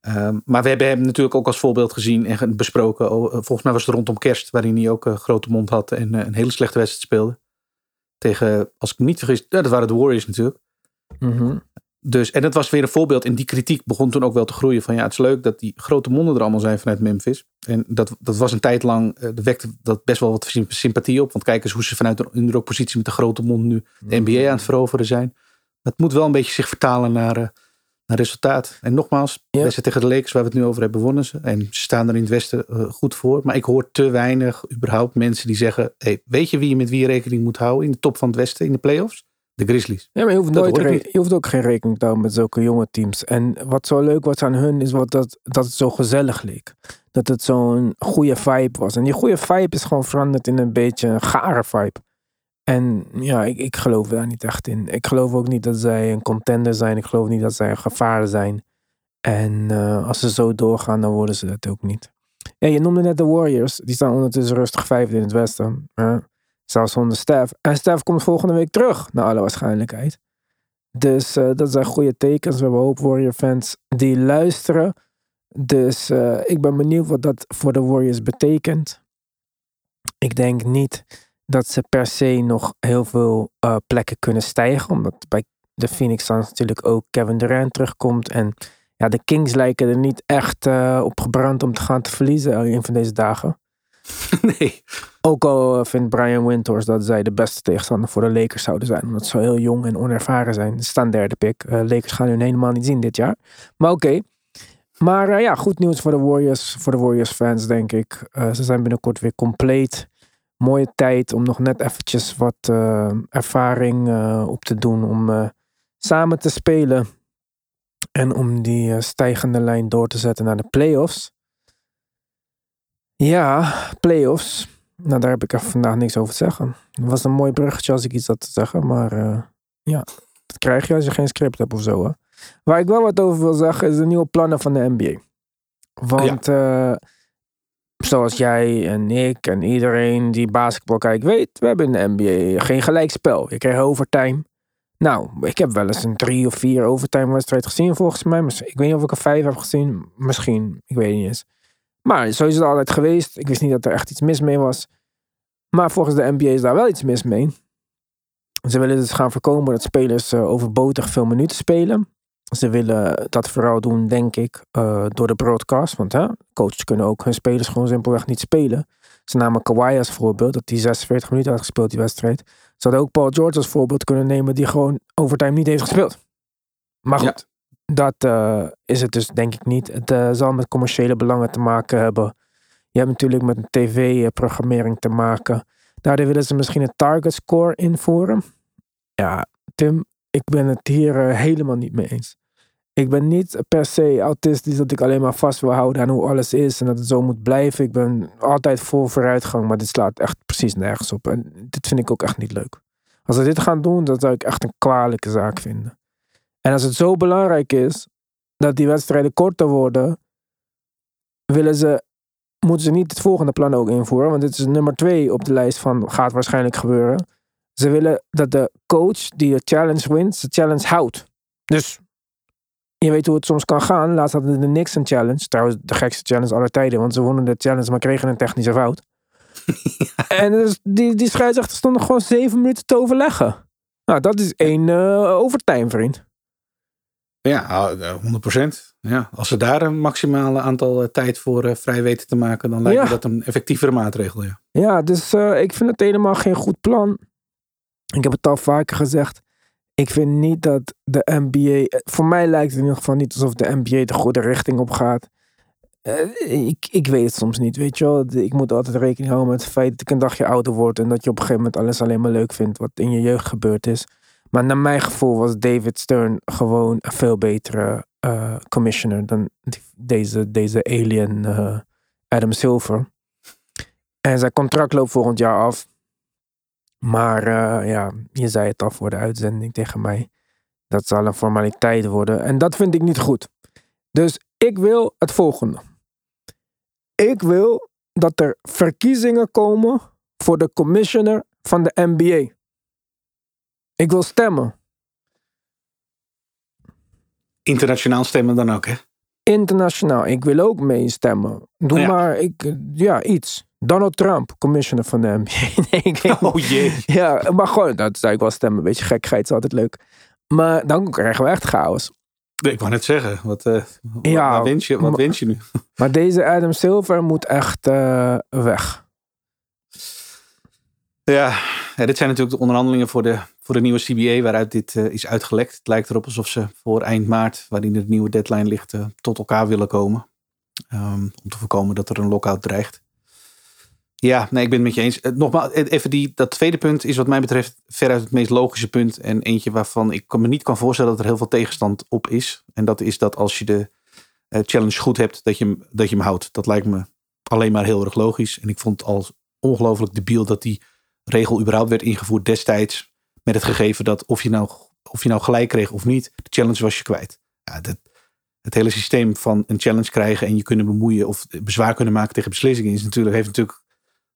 Ehm, maar we hebben hem natuurlijk ook als voorbeeld gezien en besproken. Oh, eh, volgens mij was het rondom kerst, waarin hij ook een grote mond had en eh, een hele slechte wedstrijd speelde. Tegen, als ik me niet vergis, dat waren de Warriors natuurlijk. Mhm. Dus, en dat was weer een voorbeeld. En die kritiek begon toen ook wel te groeien. Van ja, het is leuk dat die grote monden er allemaal zijn vanuit Memphis. En dat, dat was een tijd lang, eh, dat wekte dat best wel wat symp- sympathie op. Want kijk eens hoe ze vanuit een underdog-positie met de grote mond nu de NBA aan het veroveren zijn. Dat moet wel een beetje zich vertalen naar, eh, een resultaat. En nogmaals, Ja. wedstrijd tegen de Lakers waar we het nu over hebben, wonnen ze. En ze staan er in het Westen eh, goed voor. Maar ik hoor te weinig überhaupt mensen die zeggen... Hey, weet je wie je met wie je rekening moet houden in de top van het Westen, in de playoffs? De Grizzlies. Ja, maar je hoeft, nooit je hoeft ook geen rekening te houden met zulke jonge teams. En wat zo leuk was aan hun, is wat dat, dat het zo gezellig leek. Dat het zo'n goede vibe was. En die goede vibe is gewoon veranderd in een beetje een gare vibe. En ja, ik, ik geloof daar niet echt in. Ik geloof ook niet dat zij een contender zijn. Ik geloof niet dat zij een gevaar zijn. En eh, als ze zo doorgaan, dan worden ze dat ook niet. Ja, je noemde net de Warriors. Die staan ondertussen rustig vijfde in het westen. hè. Zelfs zonder Stef. En Stef komt volgende week terug, naar alle waarschijnlijkheid. Dus eh, dat zijn goede tekens. We hebben hoop Warrior fans die luisteren. Dus eh, ik ben benieuwd wat dat voor de Warriors betekent. Ik denk niet dat ze per se nog heel veel eh, plekken kunnen stijgen. Omdat bij de Phoenix Suns natuurlijk ook Kevin Durant terugkomt. En ja, de Kings lijken er niet echt op gebrand om te gaan te verliezen een van deze dagen. nee. Ook al eh, vindt Brian Winters dat zij de beste tegenstander voor de Lakers zouden zijn. Omdat ze heel jong en onervaren zijn. Ze staan derde pick. Eh, Lakers gaan hun helemaal niet zien dit jaar. Maar oké. Maar eh, ja, goed nieuws voor de Warriors. Voor de Warriors fans denk ik. Ze zijn binnenkort weer compleet. Mooie tijd om nog net eventjes wat ervaring op te doen. Om samen te spelen. En om die stijgende lijn door te zetten naar de playoffs. Ja, playoffs. Nou, daar heb ik echt vandaag niks over te zeggen. Het was een mooi bruggetje als ik iets had te zeggen. Maar eh, ja, dat krijg je als je geen script hebt of zo. Hè. Waar ik wel wat over wil zeggen is de nieuwe plannen van de NBA. Want eh, zoals jij en ik en iedereen die basketbal kijkt weet, we hebben in de NBA geen gelijkspel. Je krijgt overtime. Nou, ik heb wel eens een drie of vier overtime wedstrijd gezien volgens mij. Ik weet niet of ik er vijf heb gezien. Misschien, ik weet het niet eens. Maar zo is het altijd geweest. Ik wist niet dat er echt iets mis mee was. Maar volgens de NBA is daar wel iets mis mee. Ze willen dus gaan voorkomen dat spelers eh, overbodig veel minuten spelen. Ze willen dat vooral doen, denk ik, eh, door de broadcast. Want hè, coaches kunnen ook hun spelers gewoon simpelweg niet spelen. Ze namen Kawhi als voorbeeld, dat hij 46 minuten had gespeeld die wedstrijd. Ze hadden ook Paul George als voorbeeld kunnen nemen, die gewoon overtime niet heeft gespeeld. Maar goed, dat eh, is het dus denk ik niet. Het eh, zal met commerciële belangen te maken hebben. Je hebt natuurlijk met een tv-programmering te maken. Daardoor willen ze misschien een target score invoeren. Ja, Tim, ik ben het hier eh, helemaal niet mee eens. Ik ben niet per se autistisch dat ik alleen maar vast wil houden aan hoe alles is en dat het zo moet blijven. Ik ben altijd vol vooruitgang, maar dit slaat echt precies nergens op. En dit vind ik ook echt niet leuk. Als ze dit gaan doen, dan zou ik echt een kwalijke zaak vinden. En als het zo belangrijk is dat die wedstrijden korter worden, willen ze, moeten ze niet het volgende plan ook invoeren. Want dit is nummer twee op de lijst van gaat waarschijnlijk gebeuren. Ze willen dat de coach die de challenge wint, de challenge houdt. Dus je weet hoe het soms kan gaan. Laatst hadden de Knicks een challenge. Trouwens, de gekste challenge aller tijden. Want ze wonnen de challenge, maar kregen een technische fout. En dus die, die scheidsrechter stond nog gewoon zeven minuten te overleggen. Nou, dat is één eh overtime, vriend. Ja, eh, 100%. Ja, als ze daar een maximale aantal eh, tijd voor eh, vrij weten te maken, dan lijkt Ja. me dat een effectievere maatregel. Ja. Ja, dus eh, ik vind het helemaal geen goed plan. Ik heb het al vaker gezegd. Ik vind niet dat de NBA. eh, Voor mij lijkt het in ieder geval niet alsof de NBA de goede richting op gaat. Eh, ik, ik weet het soms niet, weet je wel. Ik moet altijd rekening houden met het feit dat ik een dagje ouder word. En dat je op een gegeven moment alles alleen maar leuk vindt wat in je jeugd gebeurd is. Maar naar mijn gevoel was David Stern gewoon een veel betere eh, commissioner dan deze, deze alien eh, Adam Silver. En zijn contract loopt volgend jaar af. Maar eh, ja, je zei het al voor de uitzending tegen mij. Dat zal een formaliteit worden. En dat vind ik niet goed. Dus ik wil het volgende. Ik wil dat er verkiezingen komen voor de commissioner van de NBA. Ik wil stemmen. Internationaal stemmen dan ook, hè? Internationaal. Ik wil ook meestemmen. Doe Ja. maar, ik, ja, iets. Donald Trump, commissioner van de NBA. nee, ik weet Oh jee. Ja, maar gewoon, dat zou ik wel stemmen. Een beetje gekheid is altijd leuk. Maar dan krijgen we echt chaos. Ik wou net zeggen, wat, eh, wa- Ja, waar wens je, wat wens je nu? Maar deze Adam Silver moet echt eh, weg. Ja, dit zijn natuurlijk de onderhandelingen voor de, voor de nieuwe CBA waaruit dit eh, is uitgelekt. Het lijkt erop alsof ze voor eind maart, waarin de nieuwe deadline ligt, eh, tot elkaar willen komen. Ehm, om te voorkomen dat er een lockout dreigt. Ja, nee, ik ben het met je eens. Eh, Nogmaals, even die, dat tweede punt is wat mij betreft veruit het meest logische punt. En eentje waarvan ik me niet kan voorstellen dat er heel veel tegenstand op is. En dat is dat als je de challenge goed hebt, dat je, hem, dat je hem houdt. Dat lijkt me alleen maar heel erg logisch. En ik vond het al ongelooflijk debiel dat die regel überhaupt werd ingevoerd destijds. Met het gegeven dat of je nou, of je nou gelijk kreeg of niet, de challenge was je kwijt. Ja, dat, het hele systeem van een challenge krijgen en je kunnen bemoeien of bezwaar kunnen maken tegen beslissingen is natuurlijk, heeft natuurlijk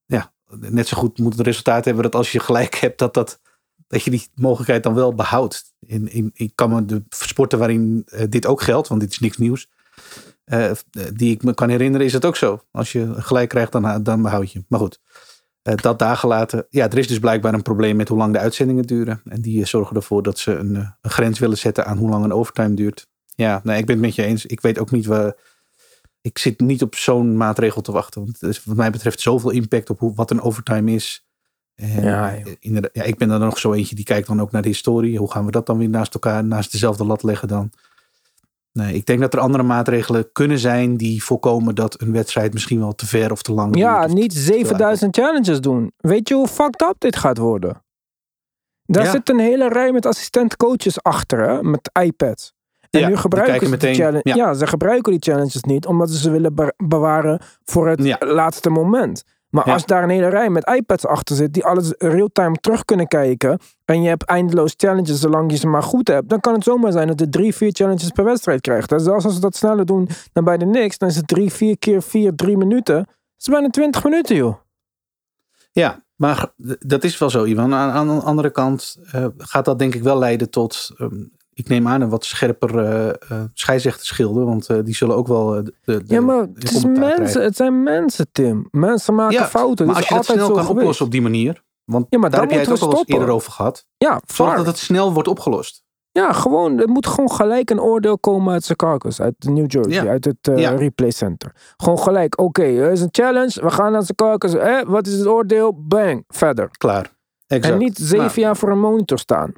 ja, net zo goed moet het resultaat hebben dat als je gelijk hebt, dat, dat, dat je die mogelijkheid dan wel behoudt. In, in, ik kan me de sporten waarin eh, dit ook geldt, want dit is niks nieuws, eh, die ik me kan herinneren, is het ook zo. Als je gelijk krijgt, dan, dan behoud je. Maar goed, dat daar gelaten. Ja, er is dus blijkbaar een probleem met hoe lang de uitzendingen duren. En die eh, zorgen ervoor dat ze een, eh, een grens willen zetten aan hoe lang een overtime duurt. Ja, nee, ik ben het met je eens. Ik weet ook niet waar. Ik zit niet op zo'n maatregel te wachten. Want het is wat mij betreft zoveel impact op hoe, wat een overtime is. En Ja, ja, ik ben dan nog zo eentje die kijkt dan ook naar de historie. Hoe gaan we dat dan weer naast elkaar, naast dezelfde lat leggen dan? Nee, ik denk dat er andere maatregelen kunnen zijn die voorkomen dat een wedstrijd misschien wel te ver of te lang Ja, duurt. of niet te- te laat. 7000 challenges doen. Weet je hoe fucked up dit gaat worden? Daar Ja. zit een hele rij met assistent-coaches achter, hè, met iPads. En Ja, nu die gebruiken ze die meteen, challenge. Ja. ja. ze gebruiken die challenges niet, omdat ze ze willen be- bewaren voor het Ja. laatste moment. Maar Ja. als daar een hele rij met iPads achter zit, die alles real-time terug kunnen kijken, en je hebt eindeloos challenges zolang je ze maar goed hebt, dan kan het zomaar zijn dat je drie, vier challenges per wedstrijd krijgt. En zelfs als ze dat sneller doen dan bij de Knicks, dan is het drie, vier keer vier, drie minuten. Dat is bijna 20 minuten, joh. Ja, maar dat is wel zo, Ivan. Aan, aan de andere kant eh, gaat dat denk ik wel leiden tot, ehm, ik neem aan, een wat scherper eh scheidsrechterschilden. Want eh, die zullen ook wel de, Ja, maar het, is mensen, krijgen. het zijn mensen, Tim. Mensen maken Ja, fouten. Maar als je dat snel kan geweest. oplossen op die manier. Want Ja, maar daar heb jij het ook al eens eerder over gehad. Ja, Zorg dat het snel wordt opgelost. Ja, gewoon, er moet gewoon gelijk een oordeel komen uit Secaucus, uit New Jersey, Ja. uit het Ja. replay center. Gewoon gelijk, oké, er is een challenge, we gaan naar Secaucus, eh, wat is het oordeel? Bang, verder. Klaar. Exact. En niet zeven Nou, jaar voor een monitor staan.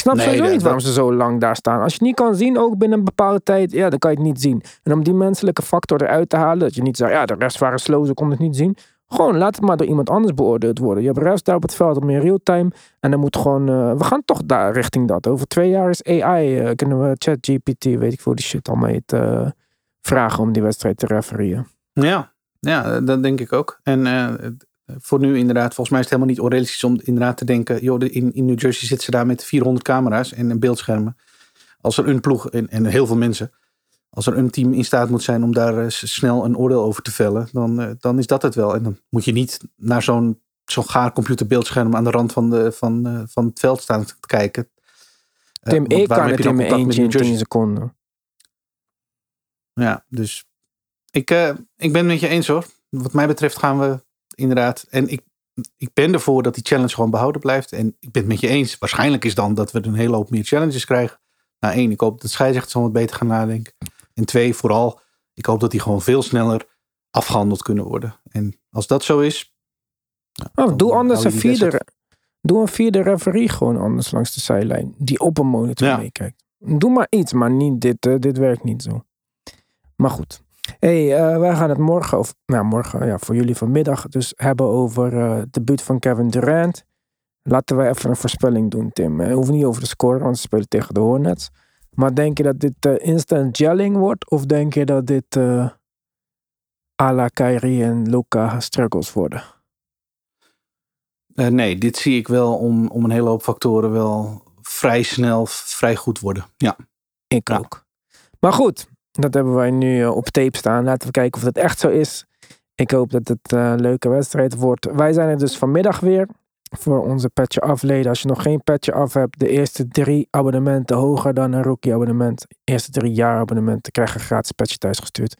Ik snap Nee, sowieso niet waarom ze zo lang daar staan. Als je het niet kan zien, ook binnen een bepaalde tijd, ja, dan kan je het niet zien. En om die menselijke factor eruit te halen, dat je niet zegt, ja, de rest waren slow, ze konden het niet zien. Gewoon, laat het maar door iemand anders beoordeeld worden. Je hebt refs daar op het veld om in real time. En dan moet gewoon, eh, we gaan toch daar richting dat. Over twee jaar is AI, eh, kunnen we ChatGPT, weet ik veel, die shit allemaal heet, eh, vragen om die wedstrijd te refereren. Ja, ja, dat denk ik ook. En eh, voor nu inderdaad, volgens mij is het helemaal niet onrealistisch om inderdaad te denken, joh, in, in New Jersey zitten ze daar met 400 camera's en beeldschermen. Als er een ploeg, en, en heel veel mensen, als er een team in staat moet zijn om daar eh, snel een oordeel over te vellen, dan, eh, dan is dat het wel. En dan moet je niet naar zo'n zo'n gaar computerbeeldscherm aan de rand van, de, van, eh, van het veld staan te kijken. Tim, ik kan het in mijn eentje in New 10 Jersey? seconden. Ja, dus ik, ik ben het met je eens hoor. Wat mij betreft gaan we inderdaad. En ik, ik ben ervoor dat die challenge gewoon behouden blijft. En ik ben het met je eens. Waarschijnlijk is dan dat we een hele hoop meer challenges krijgen. Nou, één, ik hoop dat scheidsrechters zo wat beter gaan nadenken. En twee, vooral, ik hoop dat die gewoon veel sneller afgehandeld kunnen worden. En als dat zo is. nou, Oh, doe anders een vierde. Doe een vierde referee gewoon anders langs de zijlijn. Die op een monitor Ja. meekijkt. Doe maar iets, maar niet dit. eh, dit werkt niet zo. Maar goed. Hey, eh, wij gaan het morgen, of nou morgen, ja, voor jullie vanmiddag, dus hebben over eh, het debuut van Kevin Durant. Laten wij even een voorspelling doen, Tim. We hoeven niet over de score, want ze spelen tegen de Hornets. Maar denk je dat dit eh, instant gelling wordt? Of denk je dat dit eh à la Kyrie en Luca struggles worden? Eh, nee, dit zie ik wel om, om een hele hoop factoren wel vrij snel, vrij goed worden. Ja. Ik Ja. ook. Maar goed, dat hebben wij nu eh, op tape staan. Laten we kijken of dat echt zo is. Ik hoop dat het eh, een leuke wedstrijd wordt. Wij zijn er dus vanmiddag weer voor onze petje afleden. Als je nog geen petje af hebt, de eerste drie abonnementen hoger dan een rookie abonnement. Eerste drie jaar abonnementen krijgen een gratis petje thuisgestuurd.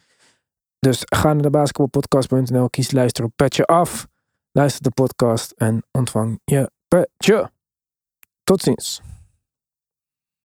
Dus ga naar de basketbalpodcast.nl, kies luister op petje af. Luister de podcast en ontvang je petje. Tot ziens.